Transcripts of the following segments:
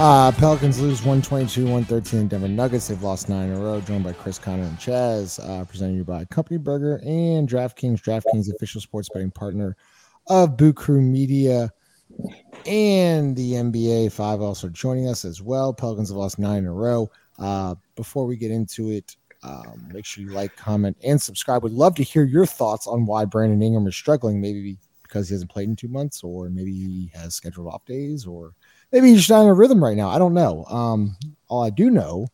Uh, Pelicans lose 122 113 Denver Nuggets. They've lost nine in a row. Joined by Chris Connor and Chaz. Uh, presented you by Company Burger and DraftKings. DraftKings, official sports betting partner of Boo Crew Media and the NBA. Five also joining us as well. Pelicans have lost nine in a row. Uh, before we get into it, um, make sure you like, comment, and subscribe. We'd love to hear your thoughts on why Brandon Ingram is struggling. Maybe because he hasn't played in two months, or maybe he has scheduled off days, or maybe he's just not in a rhythm right now. I don't know. Um, all I do know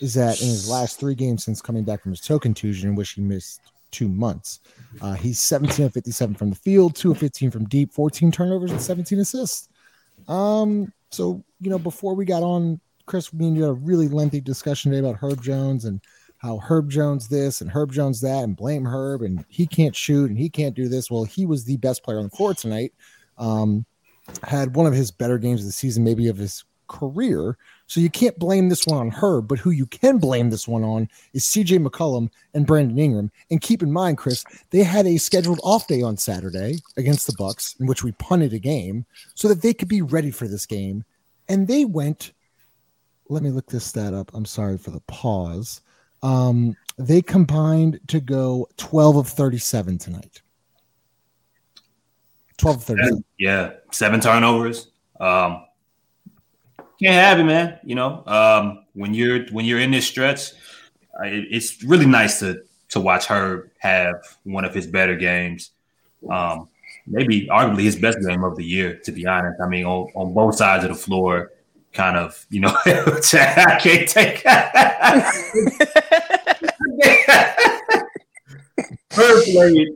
is that in his last three games since coming back from his toe contusion, in which he missed two months, uh, he's 17 of 57 from the field, 2 of 15 from deep, 14 turnovers, and 17 assists. Um, so, you know, before we got on, Chris, we had a really lengthy discussion today about Herb Jones and how Herb Jones this and Herb Jones that and blame Herb and he can't shoot and he can't do this. Well, he was the best player on the floor tonight. Um, had one of his better games of the season, maybe of his career. So you can't blame this one on Herb, but who you can blame this one on is CJ McCollum and Brandon Ingram. And keep in mind, Chris, they had a scheduled off day on Saturday against the Bucks, in which we punted a game so that they could be ready for this game. And they went. Let me look this stat up. I'm sorry for the pause. Um, they combined to go 12 of 37 tonight. 12 of 37. Yeah, seven turnovers. Um, can't have it, man. You know, um, when you're when you're in this stretch, it, it's really nice to to watch Herb have one of his better games. Um, maybe arguably his best game of the year, to be honest. I mean, on, on both sides of the floor, kind of, you know, I can't take Herb played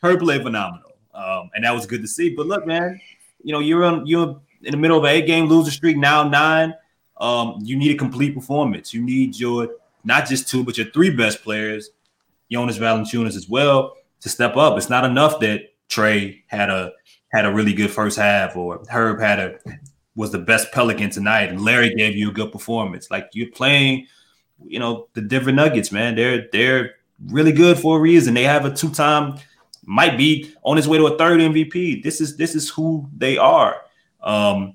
played phenomenal. Um, and that was good to see. But look, man, you know, you're on you're in the middle of an eight game loser streak, now nine. Um, you need a complete performance. You need your not just two, but your three best players, Jonas Valanciunas as well, to step up. It's not enough that Trey had a had a really good first half or Herb had a was the best Pelican tonight and Larry gave you a good performance. Like you're playing, you know, the Denver Nuggets, man. They're they're really good for a reason. They have a two-time, might be on his way to a third MVP. This is this is who they are. Um,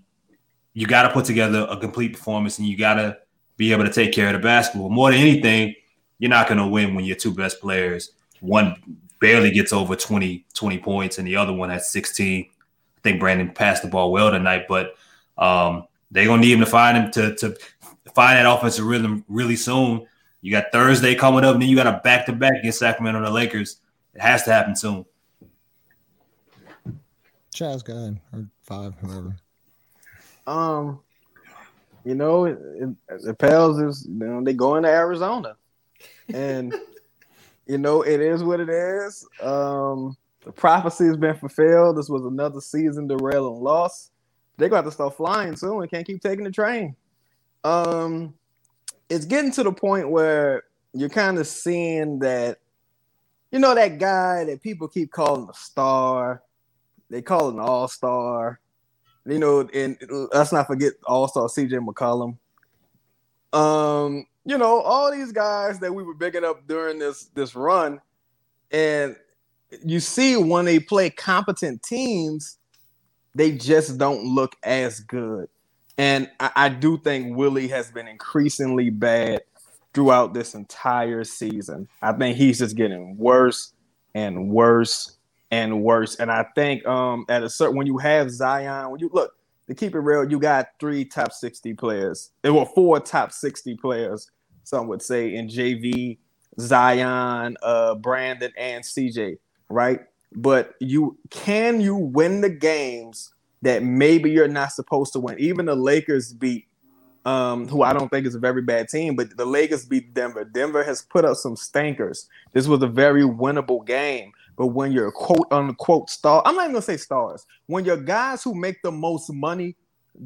you got to put together a complete performance, and you got to be able to take care of the basketball. More than anything, you're not going to win when your two best players, one barely gets over 20, 20 points, and the other one has 16. I think Brandon passed the ball well tonight, but um, they're gonna need him to find him to to find that offensive rhythm really soon. You got Thursday coming up, and then you got a back to back against Sacramento and the Lakers. It has to happen soon. Chaz, go ahead. Or five, whoever. Um, you know, it, it, the Pels is you know they going to Arizona, and you know it is what it is. Um, the prophecy has been fulfilled. This was another season derail and loss. They're gonna have to start flying soon. We can't keep taking the train. Um, it's getting to the point where you're kind of seeing that, you know, that guy that people keep calling a star. They call an all star. You know, and let's not forget all star CJ McCollum. Um, you know, all these guys that we were bigging up during this this run, and you see when they play competent teams, they just don't look as good. And I, I do think Willie has been increasingly bad throughout this entire season. I think he's just getting worse and worse and worse. And I think um at a certain when you have Zion, when you look to keep it real, you got three top 60 players. It were four top 60 players, some would say, in JV, Zion, uh, Brandon, and CJ, right? But you can you win the games that maybe you're not supposed to win. Even the Lakers beat um, who I don't think is a very bad team, but the Lakers beat Denver. Denver has put up some stankers. This was a very winnable game. But when you're quote unquote star, I'm not even gonna say stars. When your guys who make the most money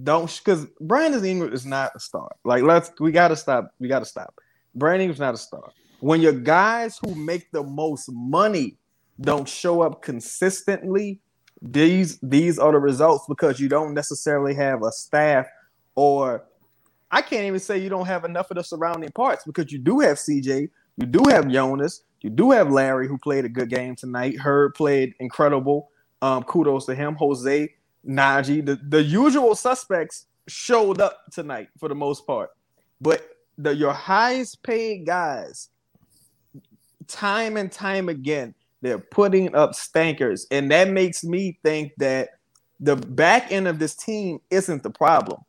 don't, because Brandon Ingram is not a star. Like let's, we gotta stop. We gotta stop. Brandon Ingram's not a star. When your guys who make the most money don't show up consistently, these these are the results because you don't necessarily have a staff or I can't even say you don't have enough of the surrounding parts because you do have CJ, you do have Jonas, you do have Larry who played a good game tonight. Herb played incredible. Um, kudos to him. Jose Naji, the, the usual suspects showed up tonight for the most part. But the your highest paid guys, time and time again, they're putting up stankers. And that makes me think that the back end of this team isn't the problem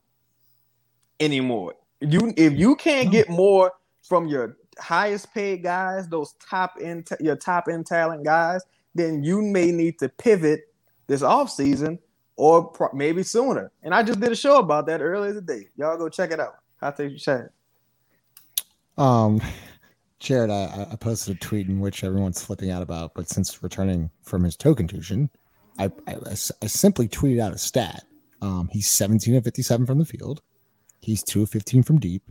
anymore. You if you can't get more from your highest paid guys, those top end your top end talent guys, then you may need to pivot this offseason or pro- maybe sooner. And I just did a show about that earlier today. Y'all go check it out. How take you chat. Um, Jared, I, I posted a tweet in which everyone's flipping out about, but since returning from his toe contusion, I, I, I simply tweeted out a stat. Um, he's 17 of 57 from the field. He's 2 of 15 from deep,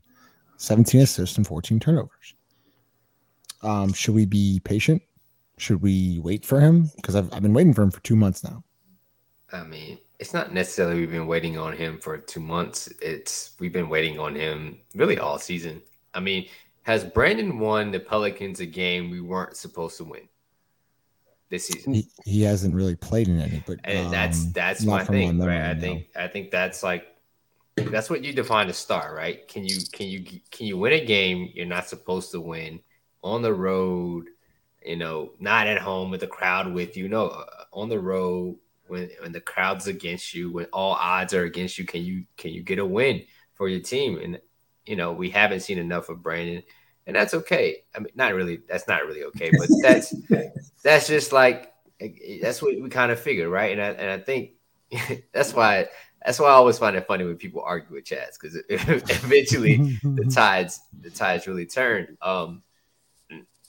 17 assists and 14 turnovers. Um, should we be patient? Should we wait for him? Because I've, I've been waiting for him for two months now. I mean, it's not necessarily we've been waiting on him for two months. It's we've been waiting on him really all season. I mean, has Brandon won the Pelicans a game we weren't supposed to win this season? He, he hasn't really played in any, but um, that's that's my thing, right? I think I think that's like that's what you define a star, right? Can you can you can you win a game you're not supposed to win on the road? You know, not at home with the crowd with you. No, uh, on the road when when the crowd's against you, when all odds are against you, can you can you get a win for your team? And you know, we haven't seen enough of Brandon, and that's okay. I mean, not really. That's not really okay, but that's that's just like that's what we kind of figured, right? And I and I think that's why that's why I always find it funny when people argue with Chaz because eventually the tides the tides really turn. Um,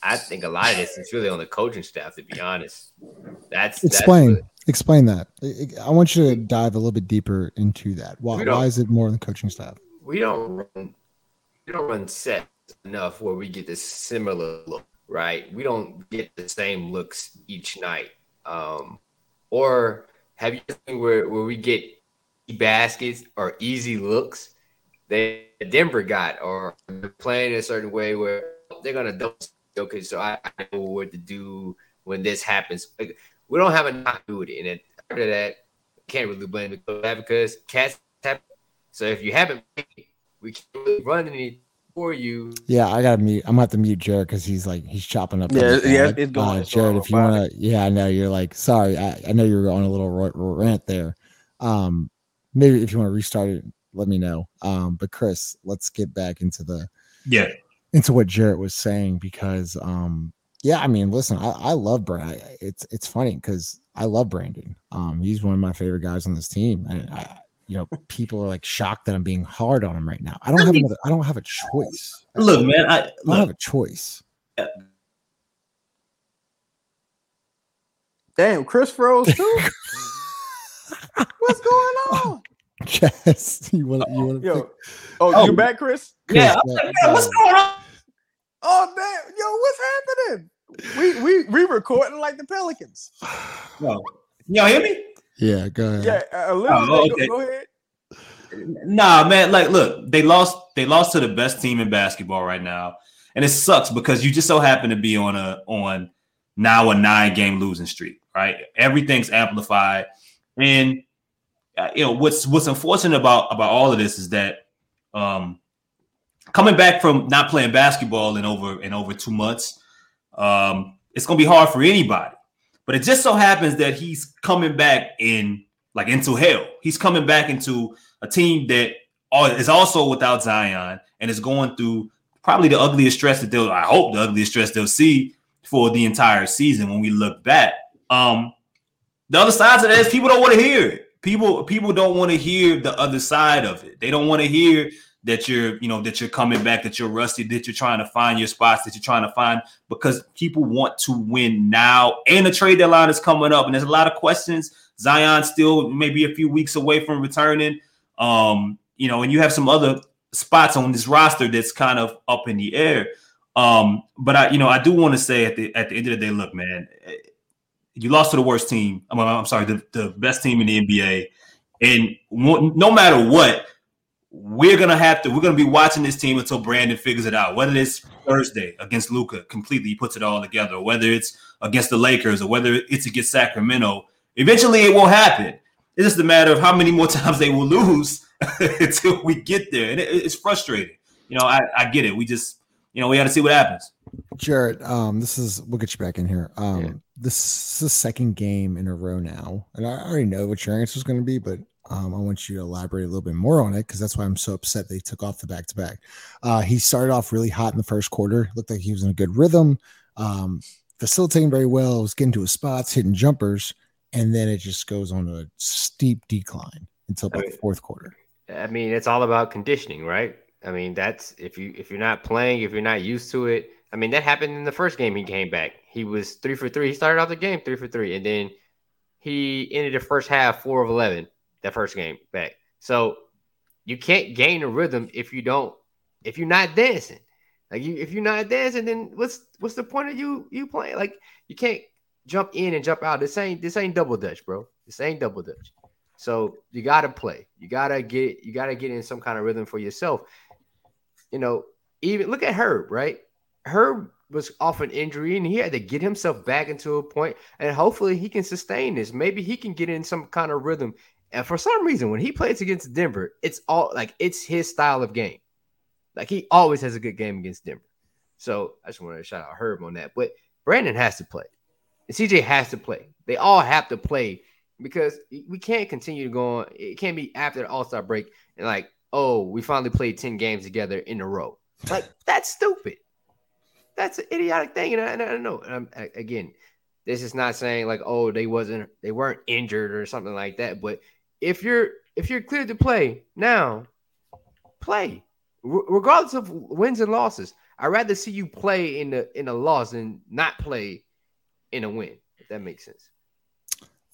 I think a lot of this is really on the coaching staff, to be honest. That's explain. That's Explain that. I want you to dive a little bit deeper into that. Why, why is it more than the coaching staff? We don't run, we don't run sets enough where we get this similar look, right? We don't get the same looks each night. Um, or have you seen where, where we get baskets or easy looks? They Denver got or playing a certain way where they're gonna dump okay, so I, I know what to do when this happens. Like, we don't have a not do it. And after that, can't really blame the coach because cats have. So if you haven't, we can't really run any for you. Yeah, I gotta mute. I'm gonna have to mute Jared because he's like he's chopping up. Yeah, yeah, it's going. Uh, Jared, if you wanna, yeah, I know you're like sorry. I, I know you're on a little rant there. Um, maybe if you want to restart it, let me know. Um, but Chris, let's get back into the yeah into what Jarrett was saying because um yeah, I mean, listen, I, I love Brandon. It's it's funny because I love Brandon. Um, he's one of my favorite guys on this team, and I, you know, people are like shocked that I'm being hard on him right now. I don't have another. I don't have a choice. Look, man, I, I don't have a choice. Uh, damn, Chris froze too. What's going on? Yes, you want you want to? Yo, oh, oh, you back, Chris? Chris yeah. Uh, what's uh, going on? Oh damn, yo, what's happening? We we we recording like the Pelicans. No, y'all hear me? Yeah, go ahead. Yeah, uh, oh, okay. go, go ahead. Nah, man. Like, look, they lost. They lost to the best team in basketball right now, and it sucks because you just so happen to be on a on now a nine game losing streak. Right, everything's amplified, and uh, you know what's what's unfortunate about about all of this is that um coming back from not playing basketball in over in over two months, um, it's gonna be hard for anybody. But it just so happens that he's coming back in like into hell. He's coming back into a team that is also without Zion and is going through probably the ugliest stress that they'll. I hope the ugliest stress they'll see for the entire season when we look back. Um, the other side of that is people don't want to hear it. People people don't want to hear the other side of it. They don't want to hear that you're, you know, that you're coming back, that you're rusty, that you're trying to find your spots, that you're trying to find because people want to win now. And the trade deadline is coming up, and there's a lot of questions. Zion still maybe a few weeks away from returning. Um, you know, and you have some other spots on this roster that's kind of up in the air. Um, but I, you know, I do want to say at the at the end of the day, look, man, you lost to the worst team. I'm, I'm sorry, the, the best team in the NBA, and no matter what, we're gonna have to we're gonna be watching this team until Brandon figures it out. Whether it's Thursday against Luka completely he puts it all together, or whether it's against the Lakers, or whether it's against Sacramento. Eventually, it will happen. It's just a matter of how many more times they will lose until we get there, and it, it's frustrating. You know, I, I get it. We just, you know, we got to see what happens. Jarrett, um, this is we'll get you back in here. Um, yeah. this is the second game in a row now, and I already know what your answer is going to be, but um, I want you to elaborate a little bit more on it because that's why I'm so upset they took off the back to back. He started off really hot in the first quarter, looked like he was in a good rhythm, um, facilitating very well, was getting to his spots, hitting jumpers, and then it just goes on a steep decline until about the fourth quarter. I mean, it's all about conditioning, right? I mean, that's if you if you're not playing, if you're not used to it. I mean, that happened in the first game. He came back. He was three for three. He started off the game three for three, and then he ended the first half four of eleven that first game back. So you can't gain a rhythm if you don't if you're not dancing. Like you, if you're not dancing, then what's what's the point of you you playing? Like you can't jump in and jump out. This ain't this ain't double dutch, bro. This ain't double dutch. So you gotta play. You gotta get you gotta get in some kind of rhythm for yourself. You know, even look at Herb, right? Herb was off an injury and he had to get himself back into a point, and hopefully he can sustain this. Maybe he can get in some kind of rhythm and for some reason, when he plays against Denver, it's all like it's his style of game. Like he always has a good game against Denver. So I just wanted to shout out Herb on that. But Brandon has to play. And CJ has to play. They all have to play because we can't continue to go on. It can't be after the All Star break and like, oh, we finally played 10 games together in a row. Like, that's stupid. That's an idiotic thing. And I, and I know. And again, this is not saying like, oh, they wasn't, they weren't injured or something like that. But if you're if you're cleared to play now, play R- regardless of wins and losses. I'd rather see you play in the in a loss than not play in a win. If that makes sense.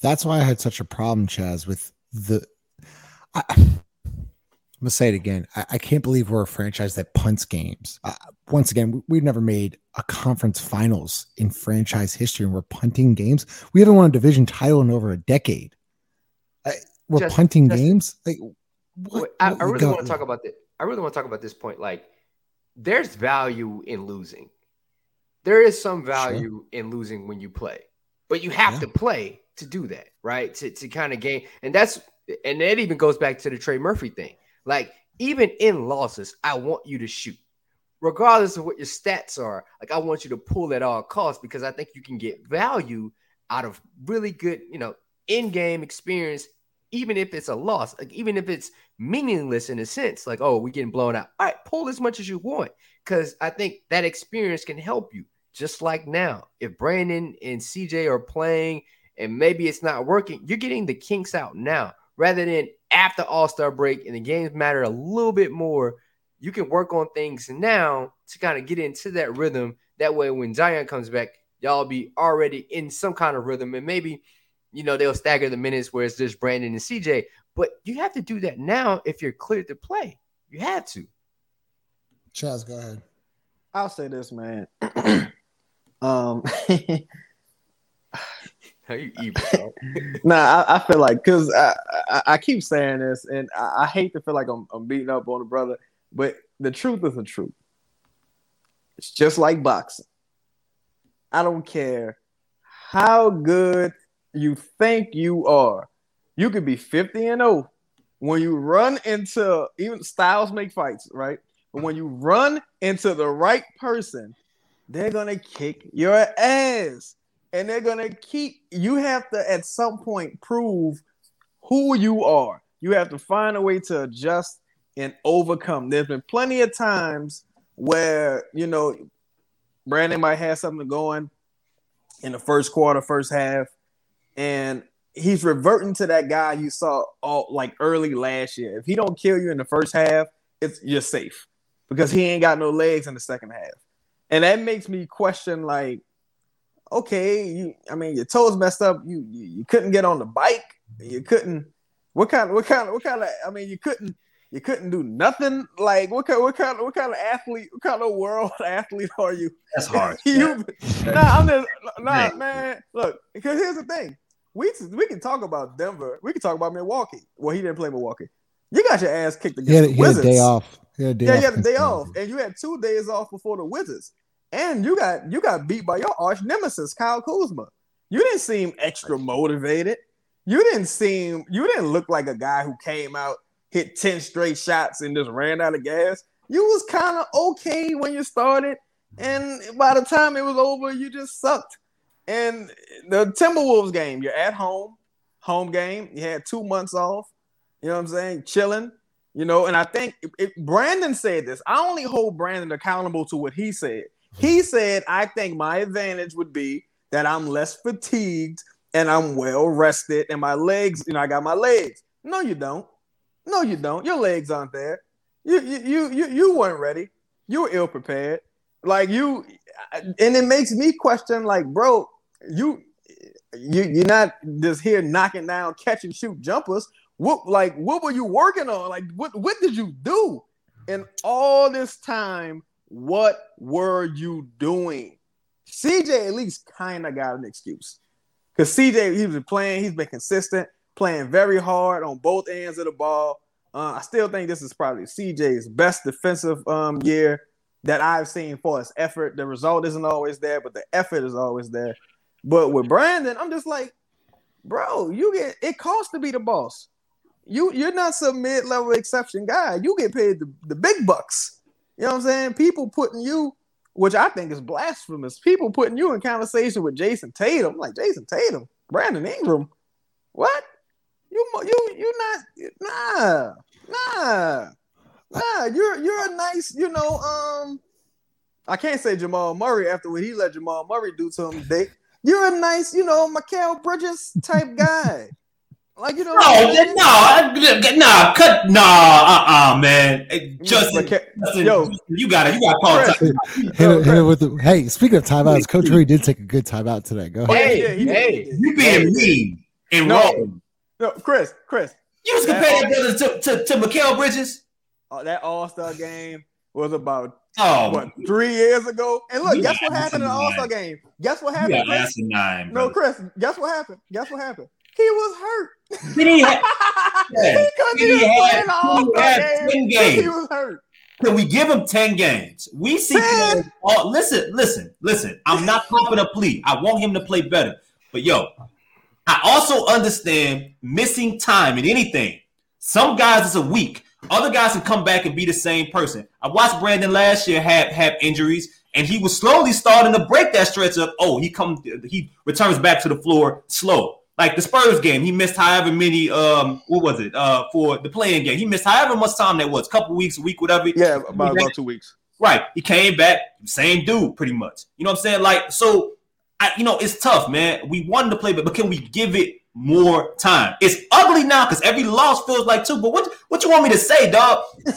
That's why I had such a problem, Chaz, with the. I, am gonna say it again. I, I, can't believe we're a franchise that punts games. Uh, once again, we, have never made a conference finals in franchise history, and we're punting games. We haven't won a division title in over a decade we're just, punting just, games. Like, what, I, I, really want to talk about this. I really want to talk about this point. Like, there's value in losing. There is some value sure. in losing when you play, but you have yeah. to play to do that, right? To to kind of gain, and that's and that even goes back to the Trey Murphy thing. Like, even in losses, I want you to shoot regardless of what your stats are. Like I want you to pull at all costs because I think you can get value out of really good, you know, in-game experience even if it's a loss, like even if it's meaningless in a sense, like, oh, we're getting blown out. All right, pull as much as you want. Cause I think that experience can help you. Just like now, if Brandon and CJ are playing and maybe it's not working, you're getting the kinks out now rather than after All Star break and the games matter a little bit more. You can work on things now to kind of get into that rhythm. That way, when Zion comes back, y'all be already in some kind of rhythm and maybe you know, they'll stagger the minutes where it's just Brandon and CJ. But you have to do that now if you're cleared to play. You have to. Chaz, go ahead. I'll say this, man. um How you evil? nah, I, I, feel like because I, I, I keep saying this, and I, I hate to feel like I'm, I'm beating up on a brother, but the truth is the truth. It's just like boxing. I don't care how good you think you are. You could be 50 and 0. When you run into even styles make fights, right? But when you run into the right person, they're gonna kick your ass. And they're gonna keep you have to at some point prove who you are. You have to find a way to adjust and overcome. There's been plenty of times where you know Brandon might have something going in the first quarter, first half, and he's reverting to that guy you saw all like early last year. If he don't kill you in the first half, it's you're safe because he ain't got no legs in the second half, and that makes me question like, okay, you, I mean your toes messed up, you, you you couldn't get on the bike, you couldn't. What kind? of What kind? of What kind of? I mean, you couldn't. You couldn't do nothing. Like what kind? What kind? What kind of athlete? What kind of world athlete are you? That's hard. you, nah, I'm just nah, man. Look, because here's the thing we we can talk about Denver. We can talk about Milwaukee. Well, he didn't play Milwaukee. You got your ass kicked against he had, the Wizards. He had a day off. He had a day yeah, off you had a day off, and you had two days off before the Wizards, and you got you got beat by your arch nemesis Kyle Kuzma. You didn't seem extra motivated. you didn't seem you didn't look like a guy who came out, hit 10 straight shots and just ran out of gas. You was kind of okay when you started, and by the time it was over, you just sucked. And the Timberwolves game, you're at home, home game. You had two months off. You know what I'm saying? Chilling. You know, and I think it, Brandon said this. I only hold Brandon accountable to what he said. He hmm. said, I think my advantage would be that I'm less fatigued and I'm well rested and my legs, you know, I got my legs. No, you don't. No, you don't. Your legs aren't there. You you you you weren't ready. You were ill prepared. Like you and it makes me question, like, bro, you you you're not just here knocking down catch and shoot jumpers. What like what were you working on? Like what what did you do? in all this time, what were you doing? CJ at least kind of got an excuse. Because CJ, he was playing, he's been consistent, playing very hard on both ends of the ball. Uh, I still think this is probably CJ's best defensive um, year that I've seen for his effort. The result isn't always there, but the effort is always there. But with Brandon, I'm just like, bro, you get it costs to be the boss. You you're not some mid level exception guy. You get paid the, the big bucks. You know what I'm saying? People putting you which I think is blasphemous. People putting you in conversation with Jayson Tatum, like Jayson Tatum, Brandon Ingram. What? You you you not nah nah nah. You're you're a nice you know um. I can't say Jamal Murray after what he let Jamal Murray do to him. Dick. You're a nice you know Mikal Bridges type guy. Like you know, no, no, no, cut, no, uh, uh man. Justin, Justin yo, you got it. You got to call time. Hit, hit it with the, hey, speaking of timeouts, Coach Ray did take a good timeout today. Go ahead. Hey, yeah, hey, you being mean and no, wrong. No, Chris, Chris, you was comparing that brother to, to, to Mikal Bridges. Uh, that All Star game was about oh what three years ago. And look, guess what happened in the All Star game? Guess what happened? Chris? Nine, no, Chris. Guess what happened? Guess what happened? He was hurt. He, had, yeah. he he had, he had 10 games. He was hurt. Can we give him 10 games? We see all, listen, listen, listen. I'm not pumping a plea. I want him to play better. But yo, I also understand missing time in anything. Some guys it's a week. Other guys can come back and be the same person. I watched Brandon last year have have injuries, and he was slowly starting to break that stretch of oh he come he returns back to the floor slow. Like the Spurs game, he missed however many um what was it uh for the playing game. He missed however much time that was, couple weeks, a week, whatever. Yeah, about, about two weeks. Right. He came back, same dude, pretty much. You know what I'm saying? Like, so I, you know, it's tough, man. We wanted to play, but, but can we give it more time? It's ugly now because every loss feels like two. But what what you want me to say, dog?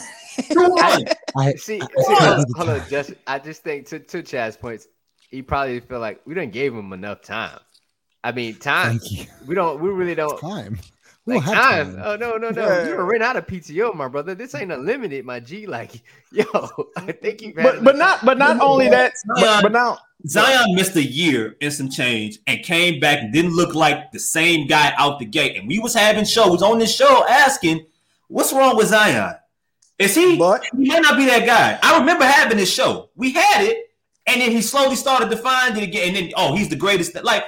I, I, see, see hold, hold on, just I just think to to Chad's points, he probably feel like we didn't give him enough time. I mean, time. We don't. We really don't. Time. Like time. time. Oh no, no, no! Yeah. You're ran out of PTO, my brother. This ain't unlimited, my G. Like, yo, I think you. But but not but not only that. But, but now Zion missed a year and some change and came back and didn't look like the same guy out the gate. And we was having shows on this show asking, "What's wrong with Zion? Is he? But, he might not be that guy." I remember having this show. We had it, and then he slowly started to find it again. And then, oh, he's the greatest. Like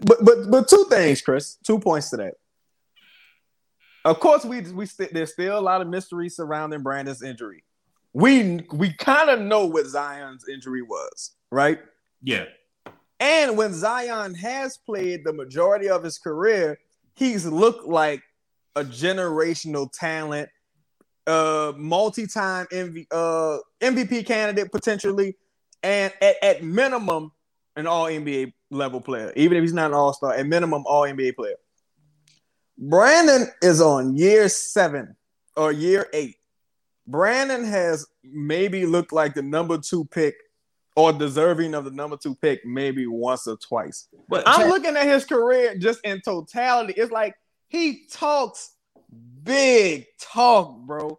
but but but two things, Chris. Two points to that. Of course, we we st- there's still a lot of mystery surrounding Brandon's injury. We we kind of know what Zion's injury was, right? Yeah. And when Zion has played the majority of his career, he's looked like a generational talent, uh, multi-time MV, uh, MVP candidate potentially, and at, at minimum, an All NBA level player, even if he's not an all star, at minimum, all NBA player. Brandon is on year seven or year eight. Brandon has maybe looked like the number two pick or deserving of the number two pick maybe once or twice. But I'm looking at his career just in totality. It's like he talks big talk, bro.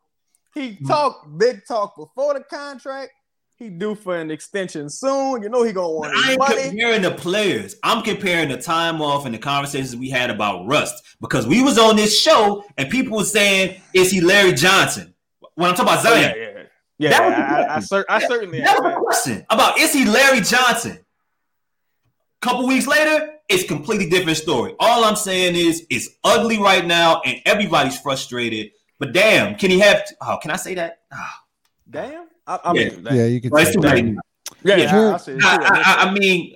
He mm. talked big talk before the contract. He due for an extension soon. You know he gonna want. To. I ain't money. comparing the players. I'm comparing the time off and the conversations we had about Rust because we was on this show and people were saying, "Is he Larry Johnson?" When I'm talking about Zion, oh, yeah, yeah, yeah. That yeah I, I, cer- I, certainly that was a question about is he Larry Johnson? Couple weeks later, it's completely different story. All I'm saying is it's ugly right now, and everybody's frustrated. But damn, can he have? Oh, can I say that? Oh. Damn. I, I yeah. mean, yeah, you can. Say that. Yeah, yeah. Jared, I, it I, too. I, I mean,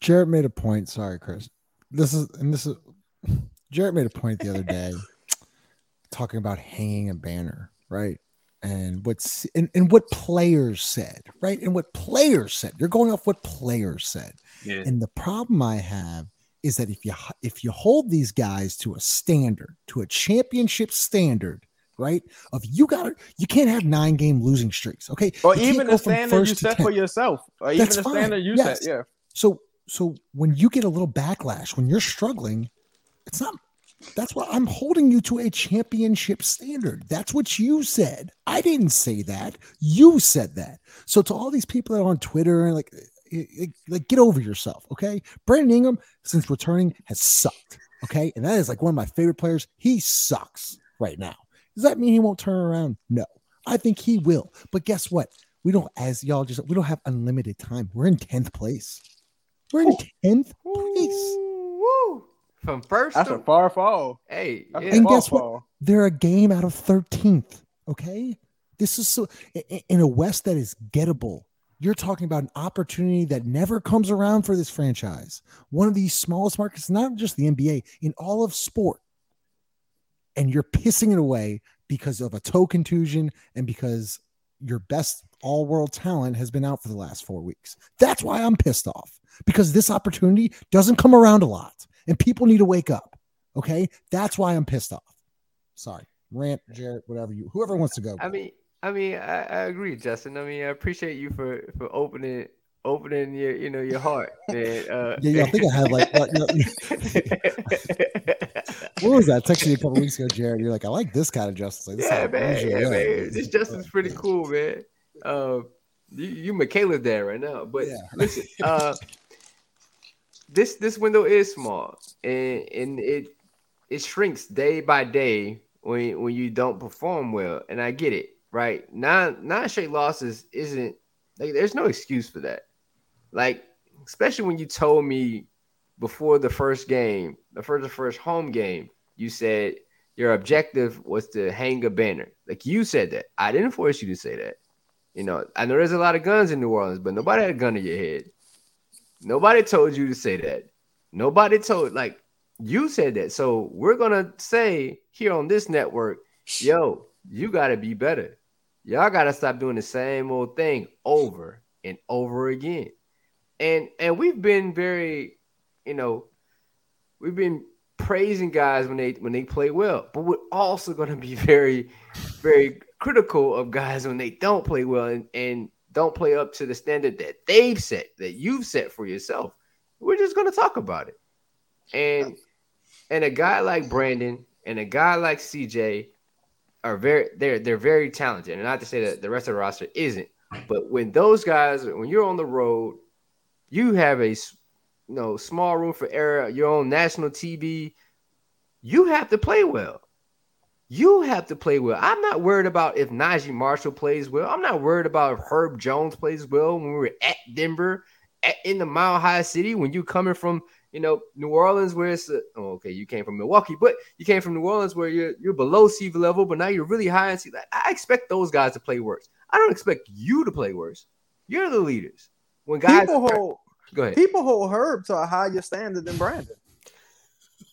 Jarrett made a point. Sorry, Chris. This is and this is Jarrett made a point the other day talking about hanging a banner, right? And what's and, and what players said, right? And what players said. You're going off what players said. yeah. And the problem I have is that if you if you hold these guys to a standard, to a championship standard, right? Of you got you can't have nine game losing streaks, okay? or You even the standard you set 10. for yourself, or even That's the fine. standard you Yes. set. Yeah. So so when you get a little backlash, when you're struggling, it's not that's why I'm holding you to a championship standard. That's what you said. I didn't say that. You said that. So to all these people that are on Twitter and like eh, eh, like get over yourself, okay? Brandon Ingram since returning has sucked, okay? And that is like one of my favorite players. He sucks right now. Does that mean he won't turn around? No. I think he will. But guess what? We don't as y'all just we don't have unlimited time. We're in 10th place. We're in 10th place. Woo! From first That's to a far fall. hey, yeah. And far guess what? They're a game out of 13th. Okay. This is so i- i- in a West that is gettable. You're talking about an opportunity that never comes around for this franchise. One of the smallest markets, not just the NBA, in all of sport. And you're pissing it away because of a toe contusion and because your best all world talent has been out for the last four weeks. That's why I'm pissed off because this opportunity doesn't come around a lot and people need to wake up. Okay. That's why I'm pissed off. Sorry. Rant, Jarrett, whatever you, whoever wants to go. I mean, I mean, I, I agree, Justin. I mean, I appreciate you for for opening opening your you know your heart. Man. Uh, yeah, yeah. I think I had like, what, you know, what was that? I texted you a couple weeks ago, Jared. You're like, I like this kind of justice. Like, this is yeah, man, yeah, man. This Justin's pretty cool, man. Uh, you, you Michaela there right now, but Yeah. listen, uh, this this window is small, and and it it shrinks day by day when when you don't perform well, and I get it, right? Nine nine straight losses isn't like there's no excuse for that. Like, especially when you told me before the first game, the first the first home game, you said your objective was to hang a banner. Like you said that. I didn't force you to say that. You know, I know there's a lot of guns in New Orleans, but nobody had a gun in your head. Nobody told you to say that. Nobody told like you said that. So we're gonna say here on this network, yo, you gotta be better. Y'all gotta stop doing the same old thing over and over again. And and we've been very, you know, we've been praising guys when they when they play well, but we're also gonna be very, very critical of guys when they don't play well and, and don't play up to the standard that they've set, that you've set for yourself. We're just gonna talk about it. And and a guy like Brandon and a guy like CJ are very they're they're very talented. And not to say that the rest of the roster isn't, but when those guys, when you're on the road, you have a you know small room for error, your own national TV. You have to play well. You have to play well. I'm not worried about if Naji Marshall plays well. I'm not worried about if Herb Jones plays well when we were at Denver, at, in the Mile High City. When you coming from you know New Orleans, where it's a, oh, okay, you came from Milwaukee, but you came from New Orleans where you're you're below sea level, but now you're really high in sea. I expect those guys to play worse. I don't expect you to play worse. You're the leaders. When guys, People hold go ahead, people hold Herb to a higher standard than Brandon.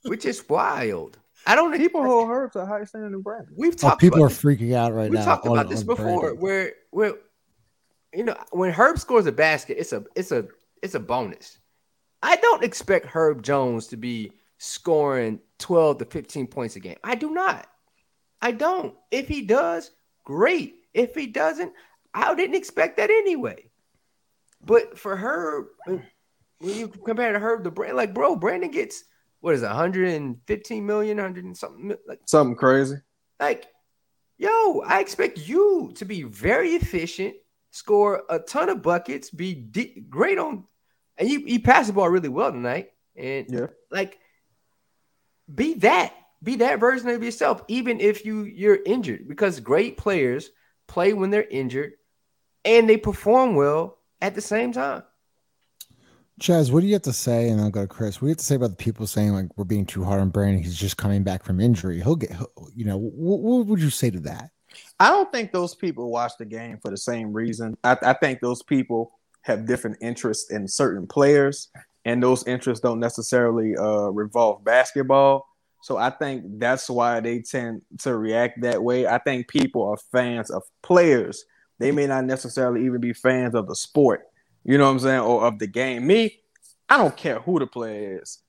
which is wild. I don't. People hold Herb to a higher standard than Brandon. We've Oh, talked. people about are freaking out right now. we now. talked on- about this on before Brandon. where where you know when herb scores a basket it's a it's a it's a bonus i don't expect herb jones to be scoring 12 to 15 points a game i do not i don't if he does great if he doesn't i didn't expect that anyway but for herb when you compare to herb to brand like bro brandon gets what is it 115 million 100 and something like Something crazy. like, yo, I expect you to be very efficient, score a ton of buckets, be de- great on, and you you pass the ball really well tonight, and Yeah. like, be that, be that version of yourself, even if you you're injured, because great players play when they're injured, and they perform well at the same time. Chaz, what do you have to say? And I'll go to Chris. What do you have to say about the people saying like we're being too hard on Brandon? He's just coming back from injury. He'll get, you know, what, what would you say to that? I don't think those people watch the game for the same reason. I, I think those people have different interests in certain players, and those interests don't necessarily uh, revolve basketball. So I think that's why they tend to react that way. I think people are fans of players. They may not necessarily even be fans of the sport. You know what I'm saying? Or of the game. Me, I don't care who the player is.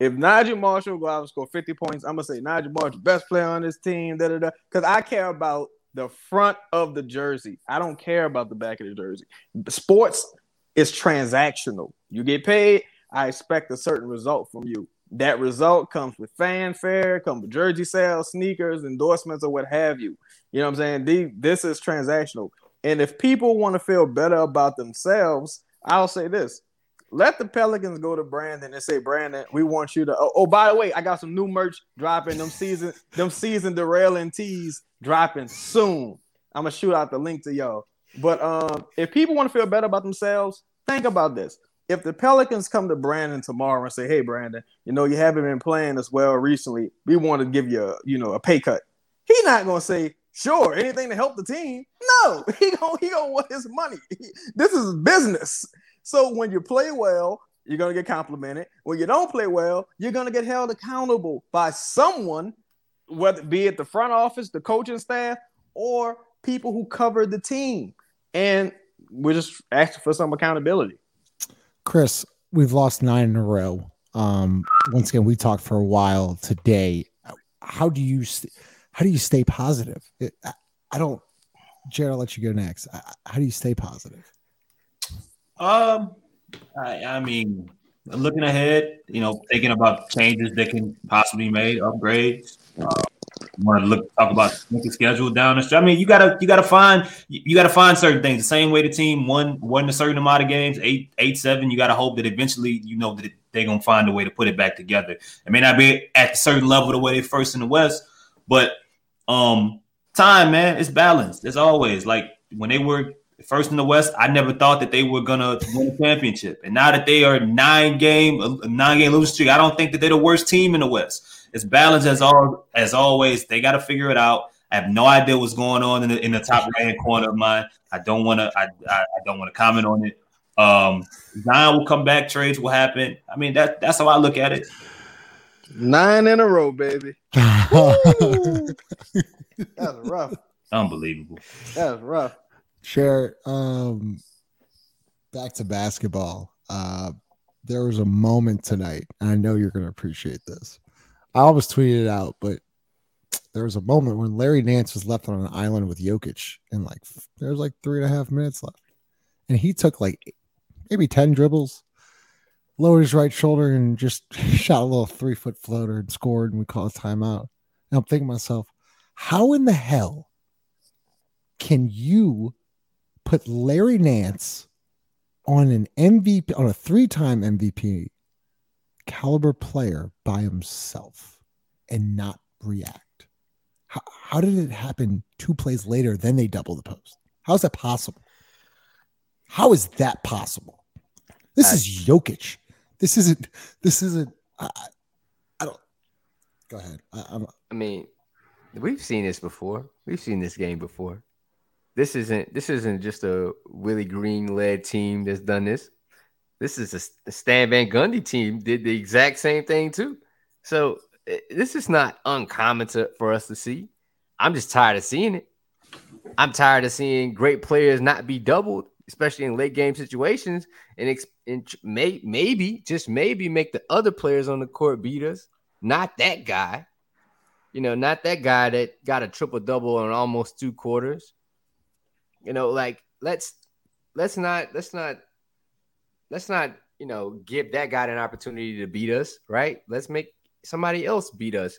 If Nigel Marshall go out and score 50 points, I'm gonna say Nigel Marshall, best player on this team, da da da. Because I care about the front of the jersey. I don't care about the back of the jersey. Sports is transactional. You get paid, I expect a certain result from you. That result comes with fanfare, comes with jersey sales, sneakers, endorsements, or what have you. You know what I'm saying? this is transactional. And if people want to feel better about themselves, I'll say this. Let the Pelicans go to Brandon and say, Brandon, we want you to. Oh, oh by the way, I got some new merch dropping. Them season, them season derailing tees dropping soon. I'm gonna shoot out the link to y'all. But um, if people want to feel better about themselves, think about this. If the Pelicans come to Brandon tomorrow and say, "Hey, Brandon, you know you haven't been playing as well recently. We want to give you, a, you know, a pay cut," he's not gonna say, "Sure, anything to help the team." No, he gonna he gonna want his money. This is business. So when you play well, you're gonna get complimented. When you don't play well, you're gonna get held accountable by someone, whether be it the front office, the coaching staff, or people who cover the team. And we're just asking for some accountability. Chris, we've lost nine in a row. Um, once again, we talked for a while today. How do you how do you stay positive? I don't. Jared, I'll let you go next. How do you stay positive? Um, I, I mean, looking ahead, you know, thinking about changes that can possibly be made, upgrades. Uh, want to look talk about the schedule down the street. I mean, you gotta you gotta find you gotta find certain things. The same way the team won won a certain amount of games, eight eight seven. You gotta hope that eventually you know that they're gonna find a way to put it back together. It may not be at a certain level the way they first in the West, but um, time, man, it's balanced. As always, like when they were first in the West, I never thought that they were gonna win a championship. And now that they are nine game, nine game losing streak, I don't think that they're the worst team in the West. It's balanced as all as always. They got to figure it out. I have no idea what's going on in the in the top right hand corner of mine. I don't want to. I, I, I don't want to comment on it. Um, Zion will come back. Trades will happen. I mean that that's how I look at it. Nine in a row, baby. that's rough. Unbelievable. That's rough. Share um back to basketball. Uh there was a moment tonight, and I know you're gonna appreciate this. I always tweeted it out, but there was a moment when Larry Nance was left on an island with Jokic, and like there was like three and a half minutes left, and he took like maybe ten dribbles, lowered his right shoulder, and just shot a little three foot floater and scored, and we called a timeout. And I'm thinking to myself, how in the hell can you put Larry Nance on an MVP on a three time MVP caliber player by himself and not react? How, how did it happen two plays later? Then they double the post. How is that possible? How is that possible? This is Jokic. This isn't. This isn't. I, I don't. Go ahead. I, I mean, we've seen this before. We've seen this game before this isn't this isn't just a Willie Green led team that's done this. This is a, a Stan Van Gundy team did the exact same thing too. So this is not uncommon to, for us to see. I'm just tired of seeing it. I'm tired of seeing great players not be doubled, especially in late game situations, and, ex- and may, maybe just maybe make the other players on the court beat us. Not that guy, you know, not that guy that got a triple double in almost two quarters. You know, like let's let's not let's not let's not you know give that guy an opportunity to beat us, right? Let's make somebody else beat us.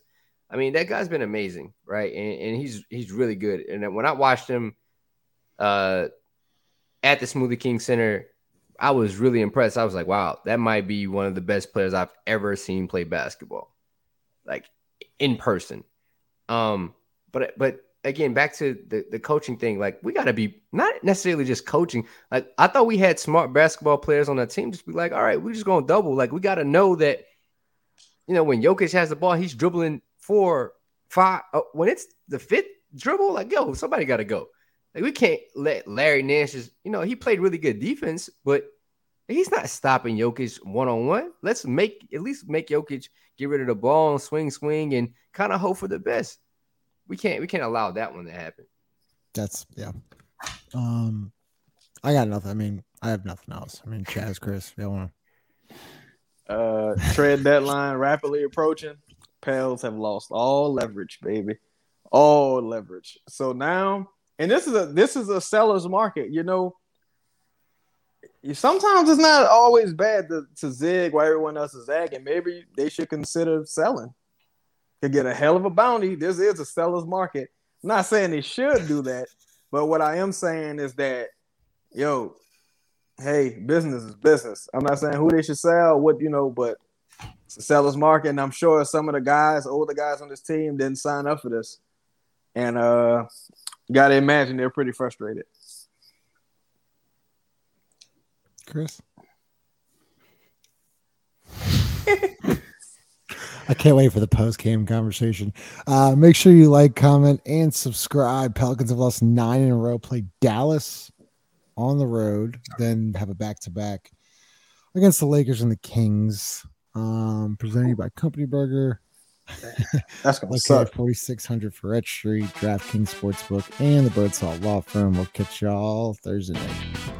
I mean, that guy's been amazing, right? And, and he's he's really good. And when I watched him uh, at the Smoothie King Center, I was really impressed. I was like, wow, that might be one of the best players I've ever seen play basketball, like in person. Um, but but again, back to the, the coaching thing. Like we got to be not necessarily just coaching. Like I thought we had smart basketball players on the team. Just be like, all right, we're just gonna double. Like we got to know that, you know, when Jokic has the ball, he's dribbling four, five. Uh, when it's the fifth dribble, like yo, somebody got to go. Like we can't let Larry Nance just, you know, he played really good defense, but he's not stopping Jokic one on one. Let's make at least make Jokic get rid of the ball and swing, swing, and kind of hope for the best we can't we can't allow that one to happen. That's yeah. Um, I got nothing. I mean, I have nothing else. I mean, Chaz, Chris, you want to uh trade deadline rapidly approaching. Pels have lost all leverage, baby, all leverage. So now, and this is a this is a seller's market. You know, sometimes it's not always bad to, to zig while everyone else is zagging. Maybe they should consider selling to get a hell of a bounty. This is a seller's market. I'm not saying they should do that, but what I am saying is that, yo, hey, business is business. I'm not saying who they should sell, what you know, but it's a seller's market, and I'm sure some of the guys, older guys on this team, didn't sign up for this, and uh, gotta imagine they're pretty frustrated. Chris. I can't wait for the post game conversation. Uh, make sure you like, comment, and subscribe. Pelicans have lost nine in a row. Play Dallas on the road, then have a back to back against the Lakers and the Kings. Um, presented by Company Burger. That's gonna suck. Forty six hundred Freret Street, DraftKings Sportsbook, and the Birdsall Law Firm. We'll catch y'all Thursday night.